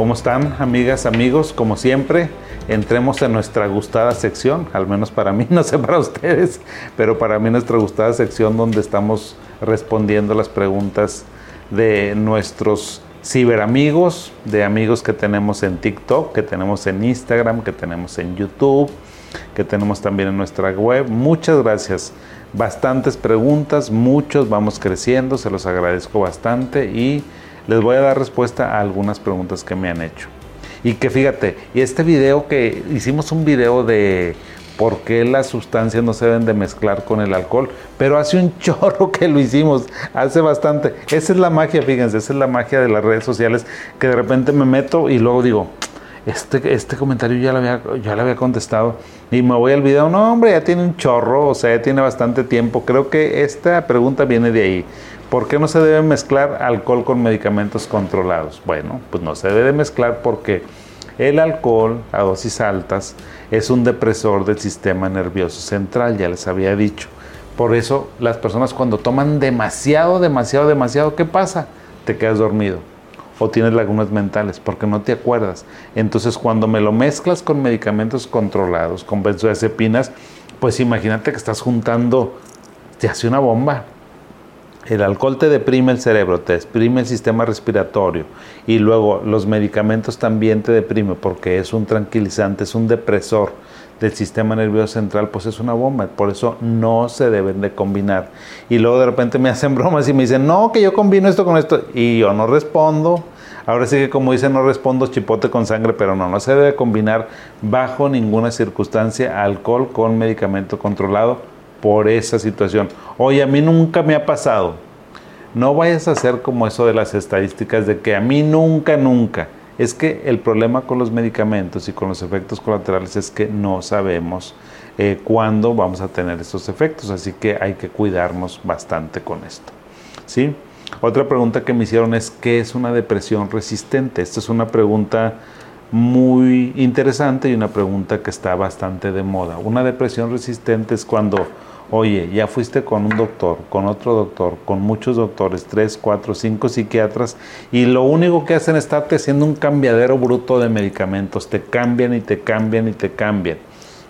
¿Cómo están, amigas, amigos? Como siempre, entremos en nuestra gustada sección, al menos para mí, no sé para ustedes, pero para mí nuestra gustada sección donde estamos respondiendo las preguntas de nuestros ciberamigos, de amigos que tenemos en TikTok, que tenemos en Instagram, que tenemos en YouTube, que tenemos también en nuestra web. Muchas gracias. Bastantes preguntas, muchos, vamos creciendo, se los agradezco bastante y les voy a dar respuesta a algunas preguntas que me han hecho. Y que fíjate, y este video que hicimos un video de por qué las sustancias no se deben de mezclar con el alcohol, pero hace un chorro que lo hicimos, hace bastante. Esa es la magia, fíjense, esa es la magia de las redes sociales, que de repente me meto y luego digo, este, este comentario ya lo, había, ya lo había contestado y me voy al video, no hombre, ya tiene un chorro, o sea, ya tiene bastante tiempo. Creo que esta pregunta viene de ahí. ¿Por qué no se debe mezclar alcohol con medicamentos controlados? Bueno, pues no se debe mezclar porque el alcohol a dosis altas es un depresor del sistema nervioso central, ya les había dicho. Por eso las personas cuando toman demasiado, demasiado, demasiado, ¿qué pasa? Te quedas dormido o tienes lagunas mentales porque no te acuerdas. Entonces cuando me lo mezclas con medicamentos controlados, con benzodiazepinas, pues imagínate que estás juntando, te hace una bomba. El alcohol te deprime el cerebro, te deprime el sistema respiratorio y luego los medicamentos también te deprime porque es un tranquilizante, es un depresor del sistema nervioso central, pues es una bomba. Por eso no se deben de combinar. Y luego de repente me hacen bromas y me dicen, no, que yo combino esto con esto. Y yo no respondo. Ahora sí que como dicen, no respondo chipote con sangre, pero no, no se debe combinar bajo ninguna circunstancia alcohol con medicamento controlado por esa situación. Oye, a mí nunca me ha pasado. No vayas a hacer como eso de las estadísticas de que a mí nunca, nunca. Es que el problema con los medicamentos y con los efectos colaterales es que no sabemos eh, cuándo vamos a tener estos efectos, así que hay que cuidarnos bastante con esto. ¿Sí? Otra pregunta que me hicieron es ¿qué es una depresión resistente? Esta es una pregunta muy interesante y una pregunta que está bastante de moda. Una depresión resistente es cuando, oye, ya fuiste con un doctor, con otro doctor, con muchos doctores, tres, cuatro, cinco psiquiatras, y lo único que hacen es estarte haciendo un cambiadero bruto de medicamentos, te cambian y te cambian y te cambian.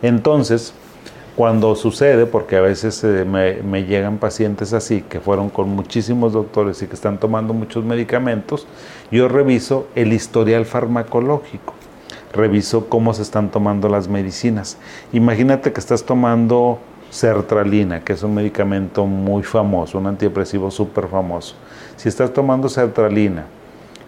Entonces, cuando sucede, porque a veces eh, me, me, llegan pacientes así, que fueron con muchísimos doctores y que están tomando muchos medicamentos, yo reviso el historial farmacológico, reviso cómo se están tomando las medicinas. Imagínate que estás tomando sertralina, que es un medicamento muy famoso, un antidepresivo súper famoso. Si estás tomando sertralina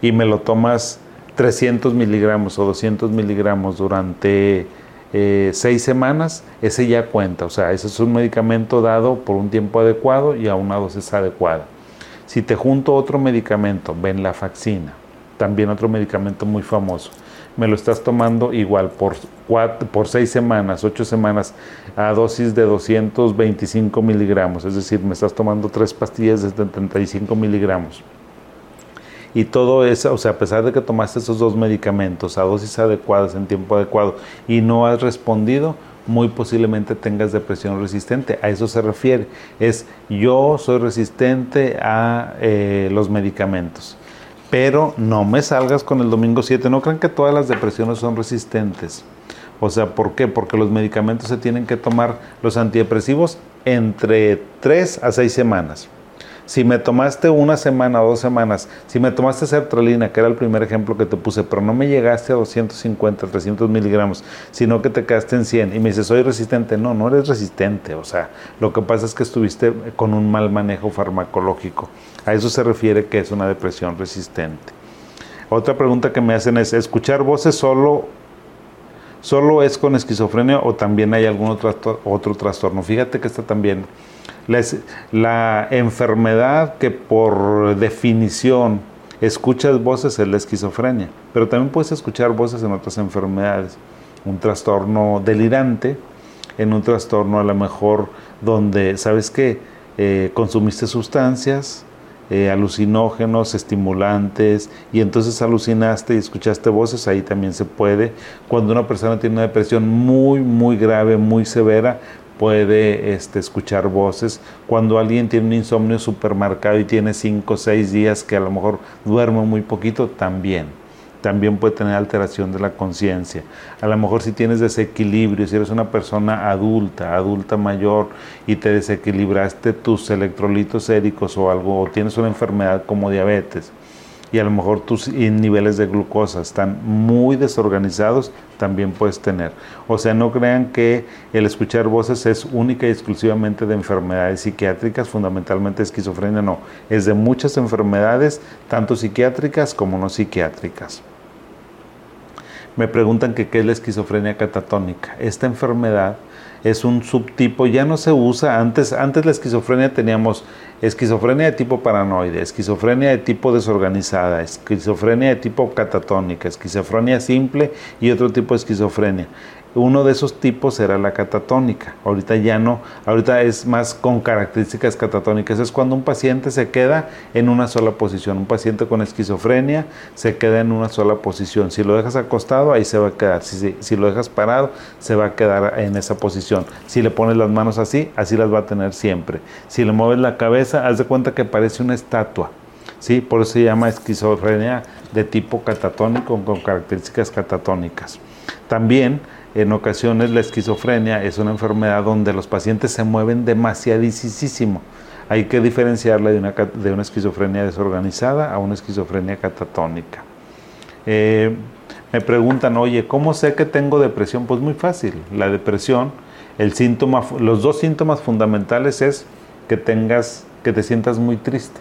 y me lo tomas 300 miligramos o 200 miligramos durante eh, seis semanas, ese ya cuenta. O sea, ese es un medicamento dado por un tiempo adecuado y a una dosis adecuada. Si te junto otro medicamento, venlafaxina, también otro medicamento muy famoso, me lo estás tomando igual por, por seis semanas, ocho semanas, a dosis de 225 miligramos, es decir, me estás tomando tres pastillas de 75 miligramos y todo eso, o sea, a pesar de que tomaste esos dos medicamentos a dosis adecuadas en tiempo adecuado y no has respondido, muy posiblemente tengas depresión resistente. A eso se refiere. Es yo soy resistente a eh, los medicamentos. Pero no me salgas con el domingo 7. No crean que todas las depresiones son resistentes. O sea, ¿por qué? Porque los medicamentos se tienen que tomar, los antidepresivos, entre 3 a 6 semanas. Si me tomaste una semana o dos semanas, si me tomaste sertralina, que era el primer ejemplo que te puse, pero no me llegaste a 250, 300 miligramos, sino que te quedaste en 100 y me dices, soy resistente. No, no eres resistente. O sea, lo que pasa es que estuviste con un mal manejo farmacológico. A eso se refiere que es una depresión resistente. Otra pregunta que me hacen es, ¿escuchar voces solo ¿Solo es con esquizofrenia o también hay algún otro, otro trastorno? Fíjate que esta también la, enfermedad que por definición escuchas voces es la esquizofrenia, pero también puedes escuchar voces en otras enfermedades. Un trastorno delirante, en un trastorno a lo mejor donde, ¿sabes que eh, consumiste sustancias, eh, alucinógenos, estimulantes, y entonces alucinaste y escuchaste voces, ahí también se puede. Cuando una persona tiene una depresión muy, muy grave, muy severa, puede este, escuchar voces. Cuando alguien tiene un insomnio supermercado y tiene 5 o 6 días que a lo mejor duerme muy poquito, también. también puede tener alteración de la conciencia. A lo mejor si tienes desequilibrio, si eres una persona adulta, adulta mayor y te desequilibraste tus electrolitos séricos o algo, o tienes una enfermedad como diabetes y a lo mejor tus niveles de glucosa están muy desorganizados, también puedes tener. O sea, no crean que el escuchar voces es única y exclusivamente de enfermedades psiquiátricas, fundamentalmente esquizofrenia no, es de muchas enfermedades, tanto psiquiátricas como no psiquiátricas. Me preguntan qué es la esquizofrenia catatónica. Esta enfermedad es un subtipo, ya no se usa, antes, antes la esquizofrenia teníamos esquizofrenia de tipo paranoide, esquizofrenia de tipo desorganizada, esquizofrenia de tipo catatónica, esquizofrenia simple y otro tipo de esquizofrenia. Uno de esos tipos era la catatónica. Ahorita ya no, ahorita es más con características catatónicas. Es cuando un paciente se queda en una sola posición. Un paciente con esquizofrenia se queda en una sola posición. Si lo dejas acostado, ahí se va a quedar. Si, si lo dejas parado, se va a quedar en esa posición. Si le pones las manos así, así las va a tener siempre. Si le mueves la cabeza, haz de cuenta que parece una estatua. ¿sí? Por eso se llama esquizofrenia de tipo catatónico con características catatónicas. También en ocasiones la esquizofrenia es una enfermedad donde los pacientes se mueven demasiadísimo. Hay que diferenciarla de una, de una esquizofrenia desorganizada a una esquizofrenia catatónica. Eh, me preguntan, oye, ¿cómo sé que tengo depresión? Pues muy fácil. La depresión, el síntoma, los dos síntomas fundamentales es que tengas, que te sientas muy triste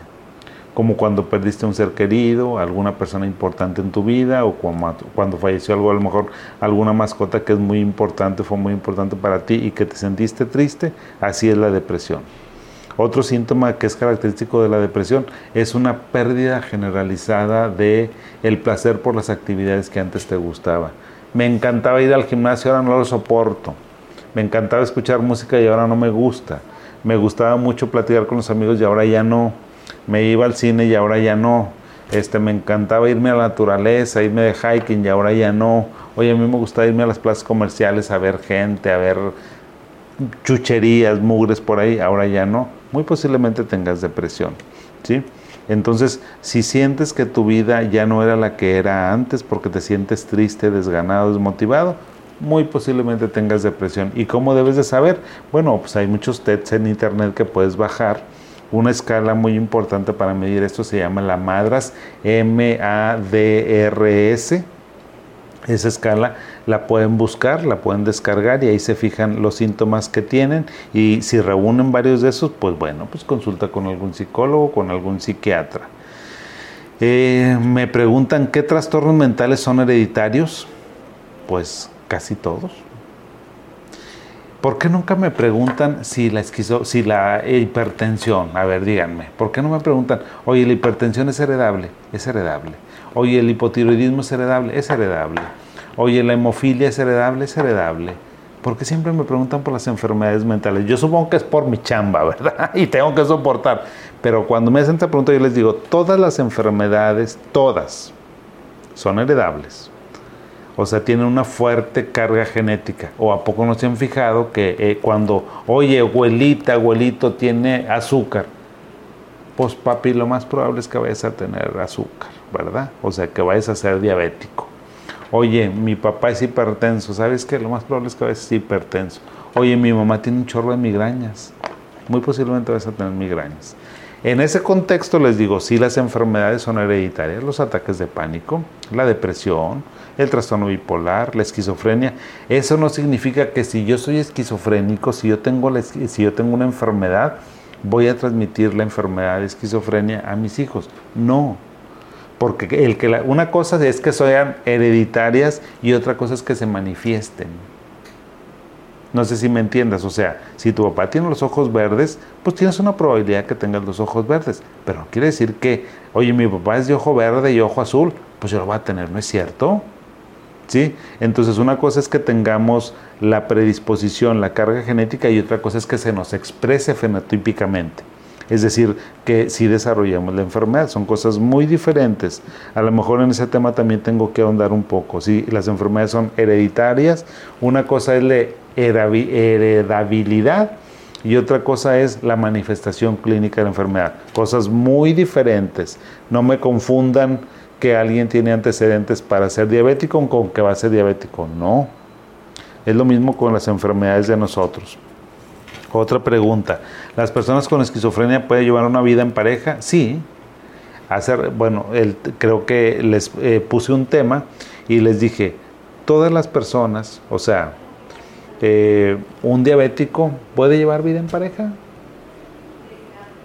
como cuando perdiste un ser querido, alguna persona importante en tu vida o cuando falleció algo, a lo mejor alguna mascota que es muy importante, fue muy importante para ti y que te sentiste triste, así es la depresión. Otro síntoma que es característico de la depresión es una pérdida generalizada de el placer por las actividades que antes te gustaba. Me encantaba ir al gimnasio, ahora no lo soporto. Me encantaba escuchar música y ahora no me gusta. Me gustaba mucho platicar con los amigos y ahora ya no me iba al cine y ahora ya no. Este, me encantaba irme a la naturaleza, irme de hiking y ahora ya no. Oye, a mí me gusta irme a las plazas comerciales a ver gente, a ver chucherías, mugres por ahí, ahora ya no. Muy posiblemente tengas depresión, ¿sí? Entonces, si sientes que tu vida ya no era la que era antes porque te sientes triste, desganado, desmotivado, muy posiblemente tengas depresión. ¿Y cómo debes de saber? Bueno, pues hay muchos tests en internet que puedes bajar una escala muy importante para medir esto se llama la MADRS, M-A-D-R-S. Esa escala la pueden buscar, la pueden descargar y ahí se fijan los síntomas que tienen y si reúnen varios de esos, pues bueno, pues consulta con algún psicólogo, con algún psiquiatra. Eh, me preguntan qué trastornos mentales son hereditarios. Pues casi todos. ¿Por qué nunca me preguntan si la, hipertensión, a ver, díganme, ¿por qué no me preguntan, oye, la hipertensión es heredable? Es heredable. Oye, el hipotiroidismo es heredable? Es heredable. Oye, la hemofilia es heredable? Es heredable. ¿Por qué siempre me preguntan por las enfermedades mentales? Yo supongo que es por mi chamba, ¿verdad? Y tengo que soportar. Pero cuando me hacen esta pregunta, yo les digo, todas las enfermedades, todas, son heredables o sea, tienen una fuerte carga genética. ¿O a poco no se han fijado que eh, cuando, oye, abuelita, abuelito tiene azúcar? Pues papi, lo más probable es que vayas a tener azúcar, ¿verdad? O sea, que vayas a ser diabético. Oye, mi papá es hipertenso, ¿sabes qué? Lo más probable es que vayas a ser hipertenso. Oye, mi mamá tiene un chorro de migrañas. Muy posiblemente vas a tener migrañas. En ese contexto les digo, si las enfermedades son hereditarias, los ataques de pánico, la depresión, el trastorno bipolar, la esquizofrenia. Eso no significa que si yo soy esquizofrénico, si yo tengo, si yo tengo una enfermedad, voy a transmitir la enfermedad de esquizofrenia a mis hijos. No, porque el que una cosa es que sean hereditarias y otra cosa es que se manifiesten. No sé si me entiendas, o sea, si tu papá tiene los ojos verdes, pues tienes una probabilidad que tengas los ojos verdes, pero no quiere decir que, oye, mi papá es de ojo verde y ojo azul, pues yo lo voy a tener, ¿no es cierto? ¿Sí? Entonces una cosa es que tengamos la predisposición, la carga genética y otra cosa es que se nos exprese fenotípicamente. Es decir, que si desarrollamos la enfermedad, son cosas muy diferentes. A lo mejor en ese tema también tengo que ahondar un poco. Si las enfermedades son hereditarias, una cosa es la heredabilidad y otra cosa es la manifestación clínica de la enfermedad. Cosas muy diferentes. No me confundan que alguien tiene antecedentes para ser diabético con que va a ser diabético. No. Es lo mismo con las enfermedades de nosotros. Otra pregunta. ¿Las personas con esquizofrenia pueden llevar una vida en pareja? Sí. Hacer, bueno, creo que les eh, puse un tema y les dije, todas las personas, o sea, eh, un diabético puede llevar vida en pareja.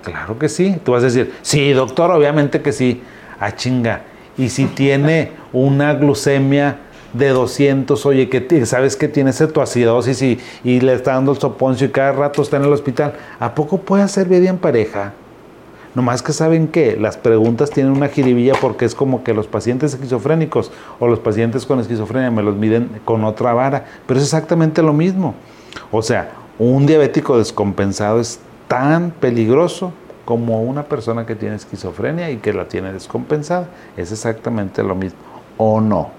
Claro que sí. Tú vas a decir, sí, doctor, obviamente que sí. Ah, chinga. Y si tiene una glucemia de 200, oye, que sabes que tiene cetoacidosis y, y le está dando el soponcio y cada rato está en el hospital, ¿a poco puede hacer vida en pareja? Nomás que saben que las preguntas tienen una jiribilla porque es como que los pacientes esquizofrénicos o los pacientes con esquizofrenia me los miden con otra vara, pero es exactamente lo mismo. O sea, un diabético descompensado es tan peligroso como una persona que tiene esquizofrenia y que la tiene descompensada. Es exactamente lo mismo. ¿O no?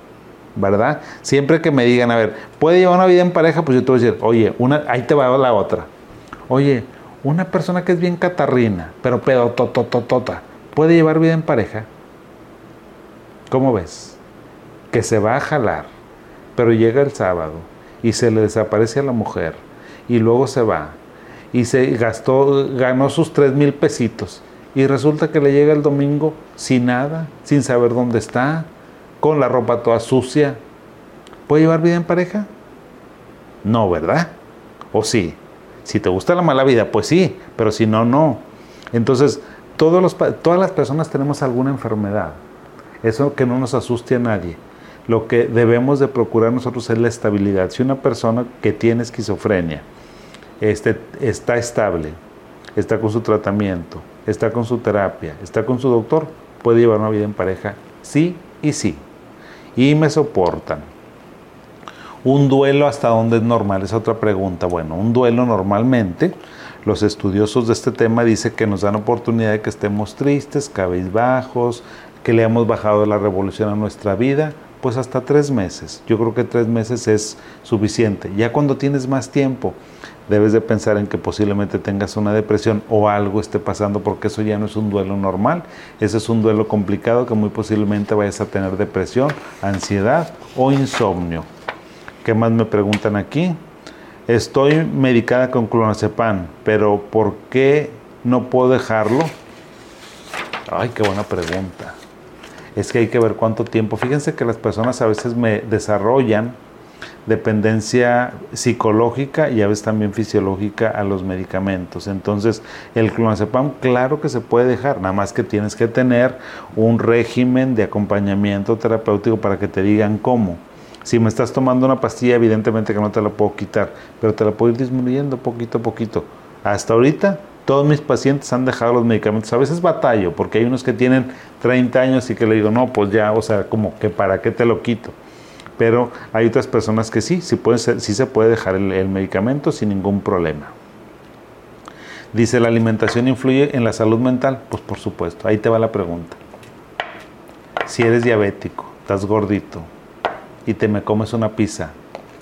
¿Verdad? Siempre que me digan, a ver, ¿puede llevar una vida en pareja? Pues yo te voy a decir, oye, una, ahí te va la otra. Oye, una persona que es bien catarrina, pero pedotototota, ¿puede llevar vida en pareja? ¿Cómo ves? Que se va a jalar, pero llega el sábado y se le desaparece a la mujer y luego se va y se gastó, ganó sus tres mil pesitos y resulta que le llega el domingo sin nada, sin saber dónde está, con la ropa toda sucia, ¿puede llevar vida en pareja? No, ¿verdad? ¿O sí? Si te gusta la mala vida, pues sí, pero si no, no. Entonces, todos los, todas las personas tenemos alguna enfermedad. Eso que no nos asuste a nadie. Lo que debemos de procurar nosotros es la estabilidad. Si una persona que tiene esquizofrenia este, está estable, está con su tratamiento, está con su terapia, está con su doctor, puede llevar una vida en pareja, sí y sí y me soportan. Un duelo hasta dónde es normal es otra pregunta. Bueno, un duelo normalmente, los estudiosos de este tema dicen que nos dan oportunidad de que estemos tristes, cabizbajos, que le hemos bajado la revolución a nuestra vida, pues hasta tres meses. Yo creo que tres meses es suficiente. Ya cuando tienes más tiempo, debes de pensar en que posiblemente tengas una depresión o algo esté pasando porque eso ya no es un duelo normal, ese es un duelo complicado que muy posiblemente vayas a tener depresión, ansiedad o insomnio. ¿Qué más me preguntan aquí? Estoy medicada con clonazepam, pero ¿por qué no puedo dejarlo? Ay, qué buena pregunta. Es que hay que ver cuánto tiempo. Fíjense que las personas a veces me desarrollan dependencia psicológica y a veces también fisiológica a los medicamentos. Entonces, el clonazepam claro que se puede dejar, nada más que tienes que tener un régimen de acompañamiento terapéutico para que te digan cómo. Si me estás tomando una pastilla, evidentemente que no te la puedo quitar, pero te la puedo ir disminuyendo poquito a poquito. Hasta ahorita todos mis pacientes han dejado los medicamentos. A veces batallo, porque hay unos que tienen 30 años y que le digo, no, pues ya, o sea, como que para qué te lo quito pero hay otras personas que sí, sí, sí se puede dejar el, medicamento sin ningún problema. Dice, ¿la alimentación influye en la salud mental? Pues por supuesto, ahí te va la pregunta. Si eres diabético, estás gordito y te me comes una pizza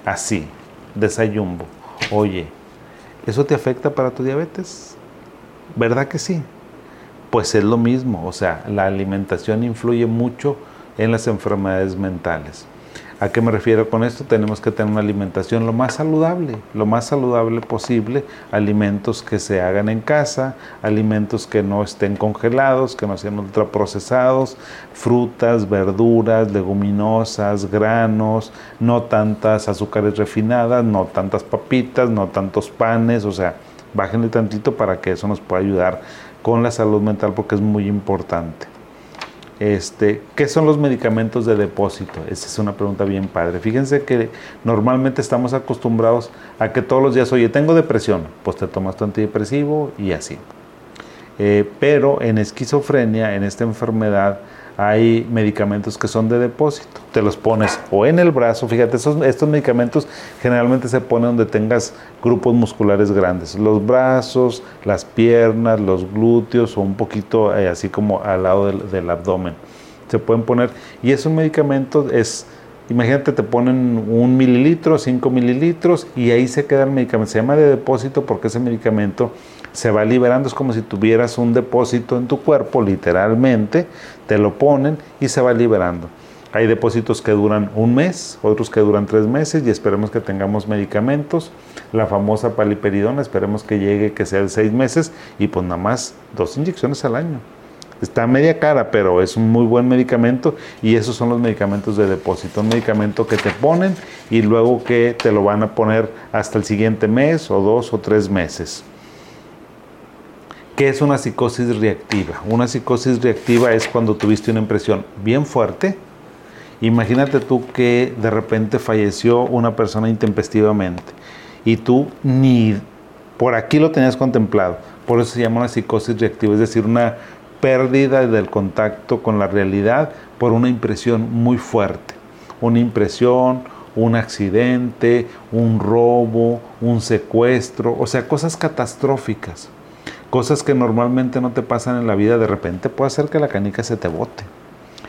así, desayumbo, oye, ¿eso te afecta para tu diabetes? ¿Verdad que sí? Pues es lo mismo, o sea, la alimentación influye mucho en las enfermedades mentales. ¿A qué me refiero con esto? Tenemos que tener una alimentación lo más saludable, lo más saludable posible, alimentos que se hagan en casa, alimentos que no estén congelados, que no sean ultraprocesados, frutas, verduras, leguminosas, granos, no tantas azúcares refinadas, no tantas papitas, no tantos panes, o sea, bájenle tantito para que eso nos pueda ayudar con la salud mental porque es muy importante. Este, ¿Qué son los medicamentos de depósito? Esa es una pregunta bien padre. Fíjense que normalmente estamos acostumbrados a que todos los días, oye, tengo depresión, pues te tomas tu antidepresivo y así. Eh, pero en esquizofrenia, en esta enfermedad, hay medicamentos que son de depósito. Te los pones o en el brazo, fíjate, estos medicamentos generalmente se ponen donde tengas grupos musculares grandes, los brazos, las piernas, los glúteos o un poquito eh, así como al lado del, abdomen. Se pueden poner, y esos medicamentos es Imagínate, te ponen un mililitro, cinco mililitros y ahí se queda el medicamento. Se llama de depósito porque ese medicamento se va liberando. Es como si tuvieras un depósito en tu cuerpo, literalmente. Te lo ponen y se va liberando. Hay depósitos que duran un mes, otros que duran tres meses y esperemos que tengamos medicamentos. La famosa paliperidona, esperemos que llegue, que sea de seis meses y pues nada más dos inyecciones al año. Está media cara, pero es un muy buen medicamento y esos son los medicamentos de depósito. Un medicamento que te ponen y luego que te lo van a poner hasta el siguiente mes o dos o tres meses. ¿Qué es una psicosis reactiva? Una psicosis reactiva es cuando tuviste una impresión bien fuerte. Imagínate tú que de repente falleció una persona intempestivamente y tú ni por aquí lo tenías contemplado. Por eso se llama una psicosis reactiva, es decir, una pérdida del contacto con la realidad por una impresión muy fuerte. Una impresión, un accidente, un robo, un secuestro, o sea, cosas catastróficas. Cosas que normalmente no te pasan en la vida, de repente puede hacer que la canica se te bote.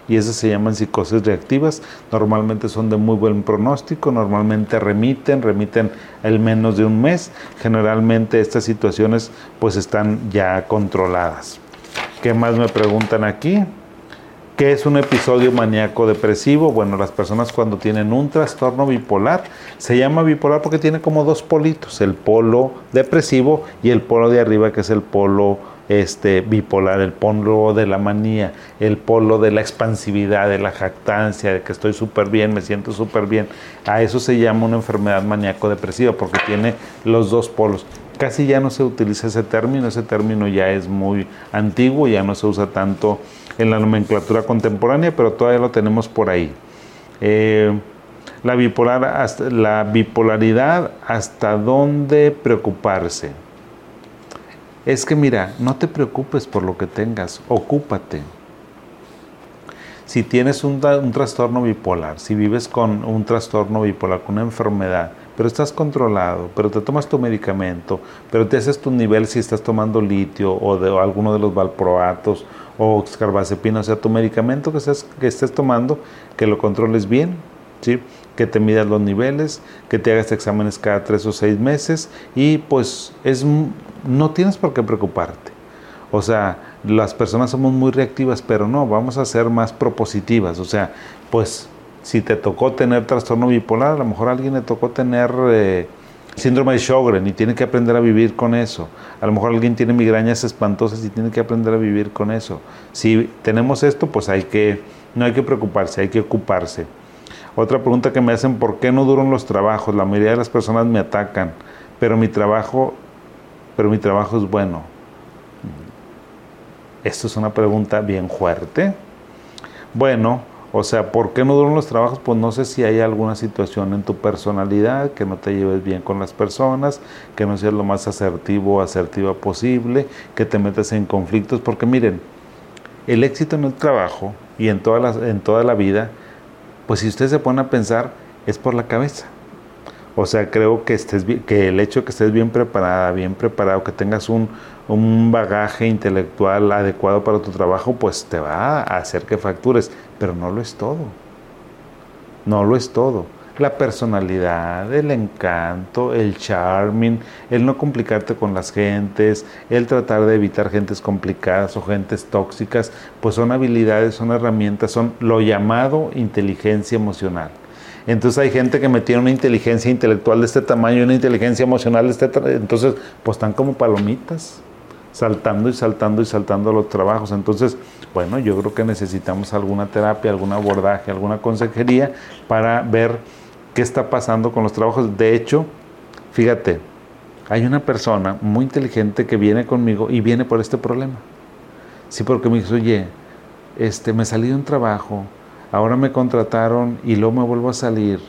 Y esas se llaman psicosis reactivas. Normalmente son de muy buen pronóstico, normalmente remiten, remiten el menos de un mes. Generalmente estas situaciones pues están ya controladas. ¿Qué más me preguntan aquí? ¿Qué es un episodio maníaco depresivo? Bueno, las personas cuando tienen un trastorno bipolar, se llama bipolar porque tiene como dos politos, el polo depresivo y el polo de arriba que es el polo este, bipolar, el polo de la manía, el polo de la expansividad, de la jactancia, de que estoy súper bien, me siento súper bien. A eso se llama una enfermedad maníaco depresiva porque tiene los dos polos. Casi ya no se utiliza ese término, ese término ya es muy antiguo, ya no se usa tanto en la nomenclatura contemporánea, pero todavía lo tenemos por ahí. Eh, la, bipolar, la bipolaridad, ¿hasta dónde preocuparse? Es que mira, no te preocupes por lo que tengas, ocúpate. Si tienes un trastorno bipolar, si vives con un trastorno bipolar, con una enfermedad, pero estás controlado, pero te tomas tu medicamento, pero te haces tu nivel si estás tomando litio o, de, alguno de los valproatos o carbazepina, o sea, tu medicamento que estés, que tomando, que lo controles bien, ¿sí? que te midas los niveles, que te hagas exámenes cada tres o seis meses y pues es, no tienes por qué preocuparte. O sea, las personas somos muy reactivas, pero no, vamos a ser más propositivas. O sea, pues si te tocó tener trastorno bipolar, a lo mejor a alguien le tocó tener eh, síndrome de Sjögren y tiene que aprender a vivir con eso. A lo mejor alguien tiene migrañas espantosas y tiene que aprender a vivir con eso. Si tenemos esto, pues hay que, no hay que preocuparse, hay que ocuparse. Otra pregunta que me hacen, ¿por qué no duran los trabajos? La mayoría de las personas me atacan, pero mi trabajo, pero mi trabajo es bueno. Esto es una pregunta bien fuerte. Bueno, o sea, ¿por qué no duran los trabajos? Pues no sé si hay alguna situación en tu personalidad, que no te lleves bien con las personas, que no seas lo más asertivo o asertiva posible, que te metas en conflictos, porque miren, el éxito en el trabajo y en toda la, en toda la vida, pues si usted se pone a pensar, es por la cabeza. O sea, creo que, estés, que el hecho de que estés bien preparada, bien preparado, que tengas un, un bagaje intelectual adecuado para tu trabajo, pues te va a hacer que factures, pero no lo es todo. No lo es todo. La personalidad, el encanto, el charming, el no complicarte con las gentes, el tratar de evitar gentes complicadas o gentes tóxicas, pues son habilidades, son herramientas, son lo llamado inteligencia emocional. Entonces hay gente que me tiene una inteligencia intelectual de este tamaño y una inteligencia emocional de este tamaño. Entonces, pues están como palomitas, saltando y saltando y saltando los trabajos. Entonces, bueno, yo creo que necesitamos alguna terapia, algún abordaje, alguna consejería para ver qué está pasando con los trabajos. De hecho, fíjate, hay una persona muy inteligente que viene conmigo y viene por este problema. Sí, porque me dice, oye, este, me salí de un trabajo, ahora me contrataron y luego me vuelvo a salir,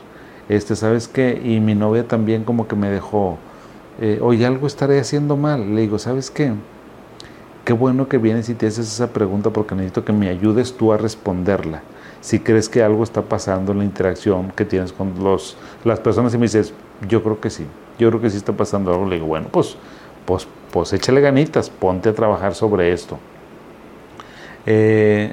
este, ¿sabes qué? Y mi novia también como que me dejó, eh, oye, algo estaré haciendo mal. Le digo, ¿sabes qué? Qué bueno que vienes y te haces esa pregunta porque necesito que me ayudes tú a responderla. Si crees que algo está pasando en la interacción que tienes con los, las personas y me dices, yo creo que sí, yo creo que sí está pasando algo, le digo, bueno, pues, pues, pues échale ganitas, ponte a trabajar sobre esto. Eh,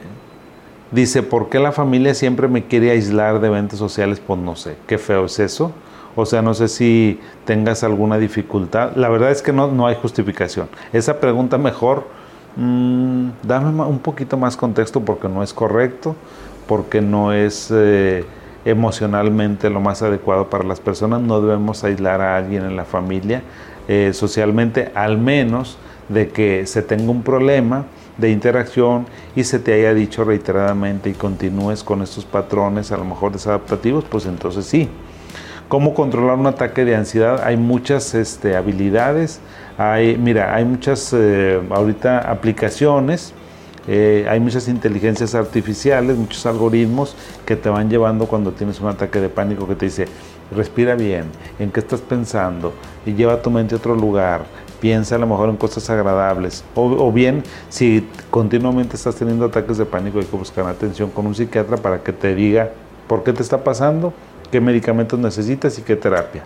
Dice, ¿por qué la familia siempre me quiere aislar de eventos sociales? Pues no sé, qué feo es eso. O sea, no sé si tengas alguna dificultad. La verdad es que no, no hay justificación. Esa pregunta mejor, mmm, dame un poquito más contexto porque no es correcto, porque no es eh, emocionalmente lo más adecuado para las personas. No debemos aislar a alguien en la familia eh, socialmente, al menos de que se tenga un problema de interacción y se te haya dicho reiteradamente y continúes con estos patrones a lo mejor desadaptativos, pues entonces sí. ¿Cómo controlar un ataque de ansiedad? Hay muchas este, habilidades, hay, mira, hay muchas eh, ahorita aplicaciones, eh, hay muchas inteligencias artificiales, muchos algoritmos que te van llevando cuando tienes un ataque de pánico que te dice, respira bien, en qué estás pensando y lleva tu mente a otro lugar, piensa a lo mejor en cosas agradables. O, bien, si continuamente estás teniendo ataques de pánico, hay que buscar atención con un psiquiatra para que te diga por qué te está pasando, qué medicamentos necesitas y qué terapias.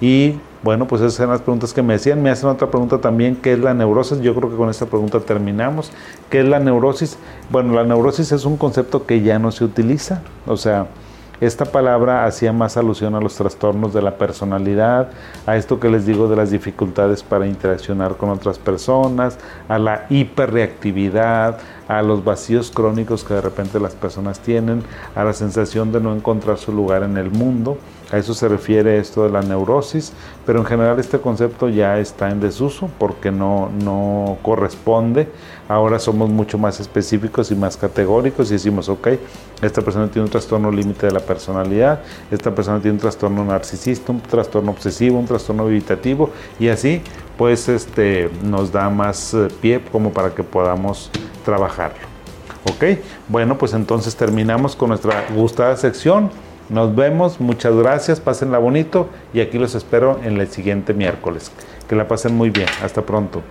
Y bueno, pues esas eran las preguntas que me decían. Me hacen otra pregunta también, ¿qué es la neurosis? Yo creo que con esta pregunta terminamos. ¿Qué es la neurosis? Bueno, la neurosis es un concepto que ya no se utiliza. O sea, esta palabra hacía más alusión a los trastornos de la personalidad, a esto que les digo de las dificultades para interaccionar con otras personas, a la hiperreactividad, a los vacíos crónicos que de repente las personas tienen, a la sensación de no encontrar su lugar en el mundo. A eso se refiere esto de la neurosis, pero en general este concepto ya está en desuso porque no, no corresponde. Ahora somos mucho más específicos y más categóricos y decimos, ok, esta persona tiene un trastorno límite de la personalidad, esta persona tiene un trastorno narcisista, un trastorno obsesivo, un trastorno evitativo y así pues este, nos da más eh, pie como para que podamos trabajarlo. Ok, bueno pues entonces terminamos con nuestra gustada sección. Nos vemos, muchas gracias, pásenla bonito y aquí los espero en el siguiente miércoles. Que la pasen muy bien, hasta pronto.